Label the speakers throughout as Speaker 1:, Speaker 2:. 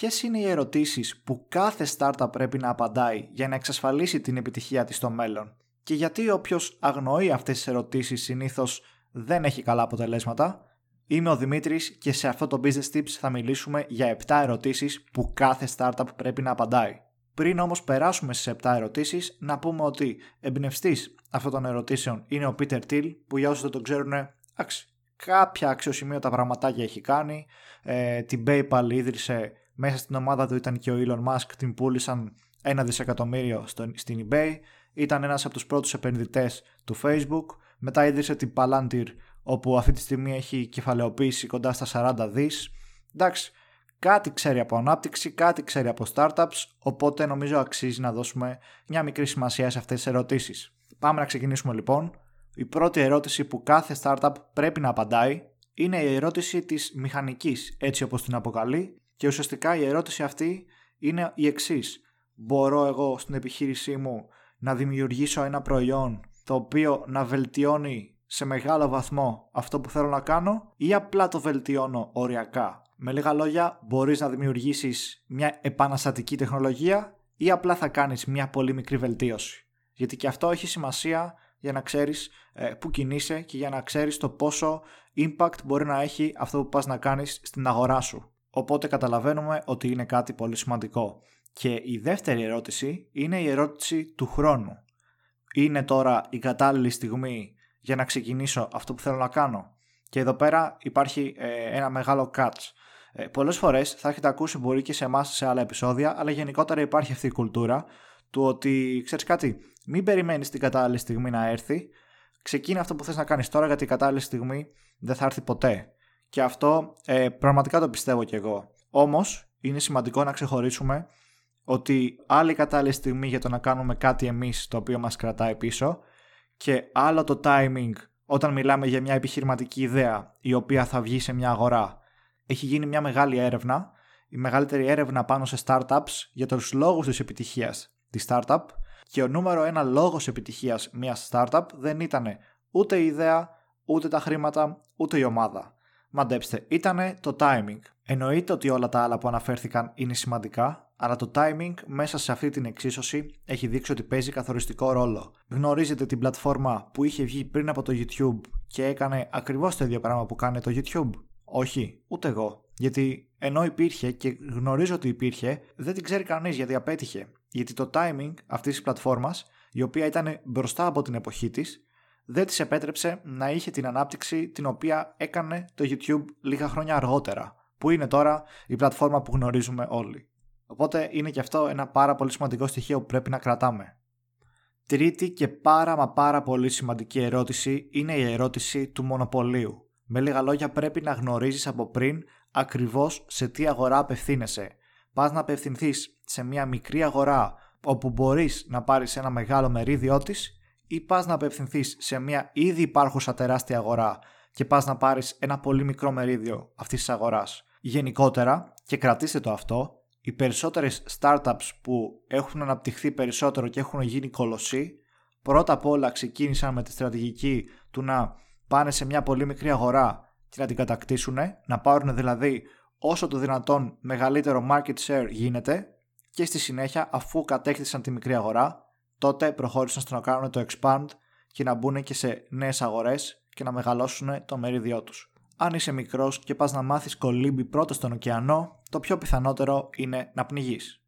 Speaker 1: ποιες είναι οι ερωτήσεις που κάθε startup πρέπει να απαντάει για να εξασφαλίσει την επιτυχία της στο μέλλον; Και γιατί όποιος αγνοεί αυτές τις ερωτήσεις συνήθως δεν έχει καλά αποτελέσματα; Είμαι ο Δημήτρης και σε αυτό το Business Tips θα μιλήσουμε για 7 ερωτήσεις που κάθε startup πρέπει να απαντάει. Πριν όμως περάσουμε στις 7 ερωτήσεις, να πούμε ότι εμπνευστής αυτών των ερωτήσεων είναι ο Peter Thiel, που για όσους δεν τον ξέρουν, άξι, κάποια αξιοσημείωτα πραγματάκια έχει κάνει. Ε, την PayPal ίδρυσε μέσα στην ομάδα του ήταν και ο Elon Musk, την πούλησαν ένα δισεκατομμύριο στο, στην eBay. Ήταν ένας από τους πρώτους επενδυτές του Facebook. Μετά ίδρυσε την Palantir, όπου αυτή τη στιγμή έχει κεφαλαιοποίηση κοντά στα 40 δις. Εντάξει, κάτι ξέρει από ανάπτυξη, κάτι ξέρει από startups, οπότε νομίζω αξίζει να δώσουμε μια μικρή σημασία σε αυτές τις ερωτήσεις. Πάμε να ξεκινήσουμε λοιπόν. Η πρώτη ερώτηση που κάθε startup πρέπει να απαντάει είναι η ερώτηση της μηχανικής, έτσι όπως την αποκαλεί, και ουσιαστικά η ερώτηση αυτή είναι η εξής. Μπορώ εγώ στην επιχείρησή μου να δημιουργήσω ένα προϊόν το οποίο να βελτιώνει σε μεγάλο βαθμό αυτό που θέλω να κάνω ή απλά το βελτιώνω οριακά; Με λίγα λόγια, μπορείς να δημιουργήσεις μια επαναστατική τεχνολογία ή απλά θα κάνεις μια πολύ μικρή βελτίωση. Γιατί και αυτό έχει σημασία για να ξέρεις ε, που κινείσαι και για να ξέρεις το πόσο impact μπορεί να έχει αυτό που πας να κάνεις στην αγορά σου. Οπότε καταλαβαίνουμε ότι είναι κάτι πολύ σημαντικό. Και η δεύτερη ερώτηση είναι η ερώτηση του χρόνου. Είναι τώρα η κατάλληλη στιγμή για να ξεκινήσω αυτό που θέλω να κάνω. Και εδώ πέρα υπάρχει ε, ένα μεγάλο catch. Ε, πολλές φορές θα έχετε ακούσει μπορεί και σε εμάς σε άλλα επεισόδια, αλλά γενικότερα υπάρχει αυτή η κουλτούρα του ότι ξέρεις κάτι, μην περιμένεις την κατάλληλη στιγμή να έρθει, ξεκίνα αυτό που θες να κάνεις τώρα γιατί η κατάλληλη στιγμή δεν θα έρθει ποτέ. Και αυτό ε, πραγματικά το πιστεύω κι εγώ. Όμως είναι σημαντικό να ξεχωρίσουμε ότι άλλη κατάλληλη στιγμή για το να κάνουμε κάτι εμείς το οποίο μας κρατάει πίσω και άλλο το timing όταν μιλάμε για μια επιχειρηματική ιδέα η οποία θα βγει σε μια αγορά. Έχει γίνει μια μεγάλη έρευνα, η μεγαλύτερη έρευνα πάνω σε startups για τους λόγους της επιτυχίας τη startup και ο νούμερο ένα λόγος επιτυχίας μιας startup δεν ήταν ούτε η ιδέα, ούτε τα χρήματα, ούτε η ομάδα. Μαντέψτε, ήταν το timing. Εννοείται ότι όλα τα άλλα που αναφέρθηκαν είναι σημαντικά, αλλά το timing μέσα σε αυτή την εξίσωση έχει δείξει ότι παίζει καθοριστικό ρόλο. Γνωρίζετε την πλατφόρμα που είχε βγει πριν από το YouTube και έκανε ακριβώς το ίδιο πράγμα που κάνει το YouTube; Όχι, ούτε εγώ. Γιατί ενώ υπήρχε και γνωρίζω ότι υπήρχε, δεν την ξέρει κανείς γιατί απέτυχε. Γιατί το timing αυτής της πλατφόρμας, η οποία ήταν μπροστά από την εποχή της, δεν της επέτρεψε να είχε την ανάπτυξη την οποία έκανε το YouTube λίγα χρόνια αργότερα, που είναι τώρα η πλατφόρμα που γνωρίζουμε όλοι. Οπότε είναι και αυτό ένα πάρα πολύ σημαντικό στοιχείο που πρέπει να κρατάμε. Τρίτη και πάρα μα πάρα πολύ σημαντική ερώτηση είναι η ερώτηση του μονοπωλίου. Με λίγα λόγια πρέπει να γνωρίζεις από πριν ακριβώς σε τι αγορά απευθύνεσαι. Πας να απευθυνθείς σε μια μικρή αγορά όπου μπορείς να πάρεις ένα μεγάλο μερίδιό της ή πας να απευθυνθείς σε μια ήδη υπάρχουσα τεράστια αγορά και πας να πάρεις ένα πολύ μικρό μερίδιο αυτής της αγοράς. Γενικότερα, και κρατήστε το αυτό, οι περισσότερες startups που έχουν αναπτυχθεί περισσότερο και έχουν γίνει κολοσσοί, πρώτα απ' όλα ξεκίνησαν με τη στρατηγική του να πάνε σε μια πολύ μικρή αγορά και να την κατακτήσουν, να πάρουν δηλαδή όσο το δυνατόν μεγαλύτερο market share γίνεται και στη συνέχεια αφού κατέκτησαν τη μικρή αγορά τότε προχώρησαν στο να κάνουν το expand και να μπουν και σε νέες αγορές και να μεγαλώσουν το μερίδιό τους. Αν είσαι μικρός και πας να μάθεις κολύμπι πρώτο στον ωκεανό, το πιο πιθανότερο είναι να πνιγείς.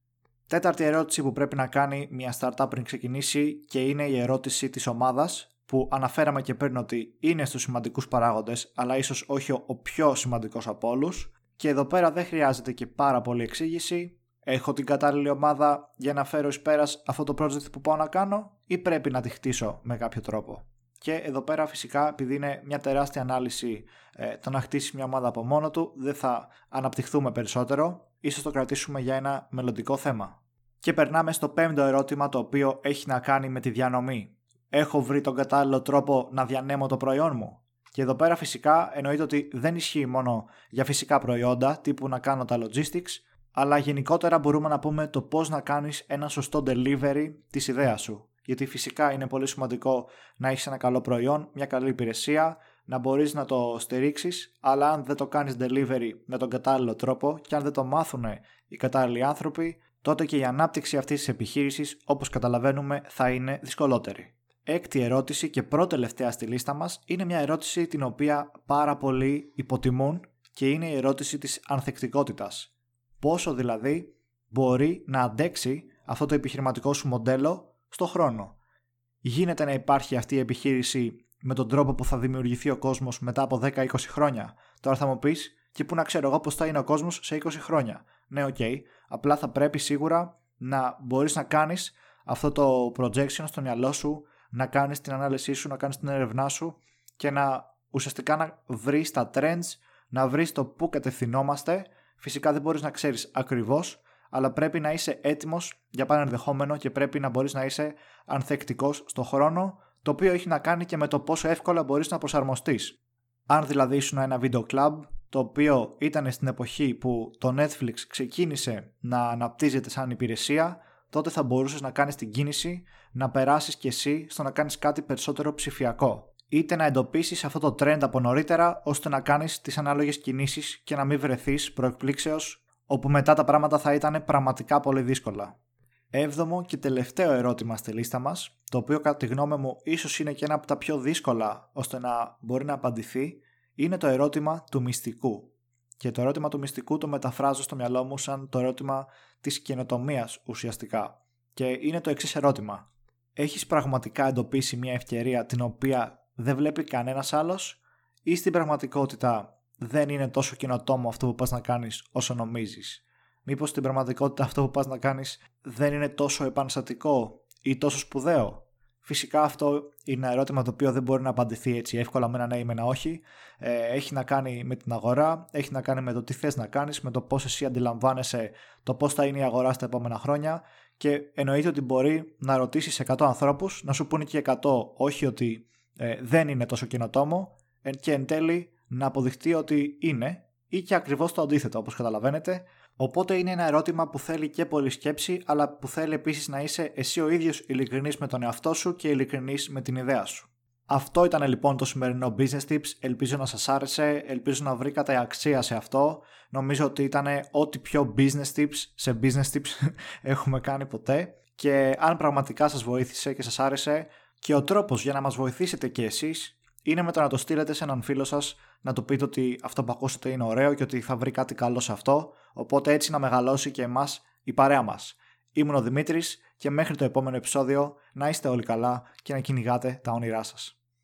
Speaker 1: Τέταρτη ερώτηση που πρέπει να κάνει μια startup πριν ξεκινήσει και είναι η ερώτηση της ομάδας που αναφέραμε και πριν ότι είναι στους σημαντικούς παράγοντες αλλά ίσως όχι ο πιο σημαντικός από όλους και εδώ πέρα δεν χρειάζεται και πάρα πολύ εξήγηση Έχω την κατάλληλη ομάδα για να φέρω εις πέρας αυτό το project που πάω να κάνω ή πρέπει να τη χτίσω με κάποιο τρόπο; Και εδώ πέρα φυσικά επειδή είναι μια τεράστια ανάλυση ε, το να χτίσει μια ομάδα από μόνο του δεν θα αναπτυχθούμε περισσότερο, ίσως το κρατήσουμε για ένα μελλοντικό θέμα. Και περνάμε στο πέμπτο ερώτημα το οποίο έχει να κάνει με τη διανομή. Έχω βρει τον κατάλληλο τρόπο να διανέμω το προϊόν μου; Και εδώ πέρα φυσικά εννοείται ότι δεν ισχύει μόνο για φυσικά προϊόντα τύπου να κάνω τα logistics, αλλά γενικότερα μπορούμε να πούμε το πώς να κάνεις ένα σωστό delivery της ιδέας σου. Γιατί φυσικά είναι πολύ σημαντικό να έχεις ένα καλό προϊόν, μια καλή υπηρεσία, να μπορείς να το στηρίξεις, αλλά αν δεν το κάνεις delivery με τον κατάλληλο τρόπο και αν δεν το μάθουν οι κατάλληλοι άνθρωποι, τότε και η ανάπτυξη αυτής της επιχείρησης, όπως καταλαβαίνουμε, θα είναι δυσκολότερη. Έκτη ερώτηση και πρώτη τελευταία στη λίστα μας είναι μια ερώτηση την οποία πάρα πολλοί υποτιμούν και είναι η ερώτηση της ανθεκτικότητας. Πόσο δηλαδή μπορεί να αντέξει αυτό το επιχειρηματικό σου μοντέλο στο χρόνο. Γίνεται να υπάρχει αυτή η επιχείρηση με τον τρόπο που θα δημιουργηθεί ο κόσμος μετά από 10-20 χρόνια. Τώρα θα μου πεις, και πού να ξέρω εγώ πώς θα είναι ο κόσμος σε 20 χρόνια. Ναι, OK. Okay. Απλά θα πρέπει σίγουρα να μπορείς να κάνεις αυτό το projection στο μυαλό σου, να κάνεις την ανάλυση σου, να κάνεις την έρευνά σου και να ουσιαστικά να βρεις τα trends, να βρεις το πού κατευθυνόμαστε. Φυσικά δεν μπορείς να ξέρεις ακριβώς, αλλά πρέπει να είσαι έτοιμος για πάνω ενδεχόμενο και πρέπει να μπορείς να είσαι ανθεκτικός στο χρόνο το οποίο έχει να κάνει και με το πόσο εύκολα μπορείς να προσαρμοστείς. Αν δηλαδή ήσουν ένα βίντεο club, το οποίο ήταν στην εποχή που το Netflix ξεκίνησε να αναπτύσσεται σαν υπηρεσία, τότε θα μπορούσες να κάνεις την κίνηση να περάσεις κι εσύ στο να κάνεις κάτι περισσότερο ψηφιακό. Είτε να εντοπίσεις αυτό το trend από νωρίτερα, ώστε να κάνεις τις ανάλογες κινήσεις και να μην βρεθείς προεκπλήξεως, όπου μετά τα πράγματα θα ήταν πραγματικά πολύ δύσκολα. Έβδομο και τελευταίο ερώτημα στη λίστα μας, το οποίο κατά τη γνώμη μου ίσως είναι και ένα από τα πιο δύσκολα ώστε να μπορεί να απαντηθεί, είναι το ερώτημα του μυστικού. Και το ερώτημα του μυστικού το μεταφράζω στο μυαλό μου σαν το ερώτημα της καινοτομίας ουσιαστικά. Και είναι το εξής ερώτημα. Έχεις πραγματικά εντοπίσει μια ευκαιρία την οποία δεν βλέπει κανένας άλλος ή στην πραγματικότητα δεν είναι τόσο καινοτόμο αυτό που πας να κάνεις όσο νομίζεις. Μήπως στην πραγματικότητα αυτό που πας να κάνεις δεν είναι τόσο επαναστατικό ή τόσο σπουδαίο. Φυσικά αυτό είναι ένα ερώτημα το οποίο δεν μπορεί να απαντηθεί έτσι εύκολα με ένα ναι ή με ένα όχι. Ε, έχει να κάνει με την αγορά, έχει να κάνει με το τι θες να κάνεις, με το πώς εσύ αντιλαμβάνεσαι το πώς θα είναι η αγορά στα επόμενα χρόνια και εννοείται ότι μπορεί να ρωτήσεις 100 ανθρώπους, να σου πούνε και 100 όχι ότι ε, δεν είναι τόσο καινοτόμο και εν τέλει να αποδειχτεί ότι είναι ή και ακριβώς το αντίθετο όπως καταλαβαίνετε Οπότε είναι ένα ερώτημα που θέλει και πολύ σκέψη, αλλά που θέλει επίσης να είσαι εσύ ο ίδιος ειλικρινής με τον εαυτό σου και ειλικρινής με την ιδέα σου. Αυτό ήταν λοιπόν το σημερινό Business Tips. Ελπίζω να σας άρεσε, ελπίζω να βρήκατε αξία σε αυτό. Νομίζω ότι ήταν ό,τι πιο Business Tips σε Business Tips έχουμε κάνει ποτέ. Και αν πραγματικά σας βοήθησε και σας άρεσε και ο τρόπος για να μας βοηθήσετε και εσείς είναι με το να το στείλετε σε έναν φίλο σας να του πείτε ότι αυτό που ακούσατε είναι ωραίο και ότι θα βρει κάτι καλό σε αυτό οπότε έτσι να μεγαλώσει και εμάς η παρέα μας. Ήμουν ο Δημήτρης και μέχρι το επόμενο επεισόδιο να είστε όλοι καλά και να κυνηγάτε τα όνειρά σας.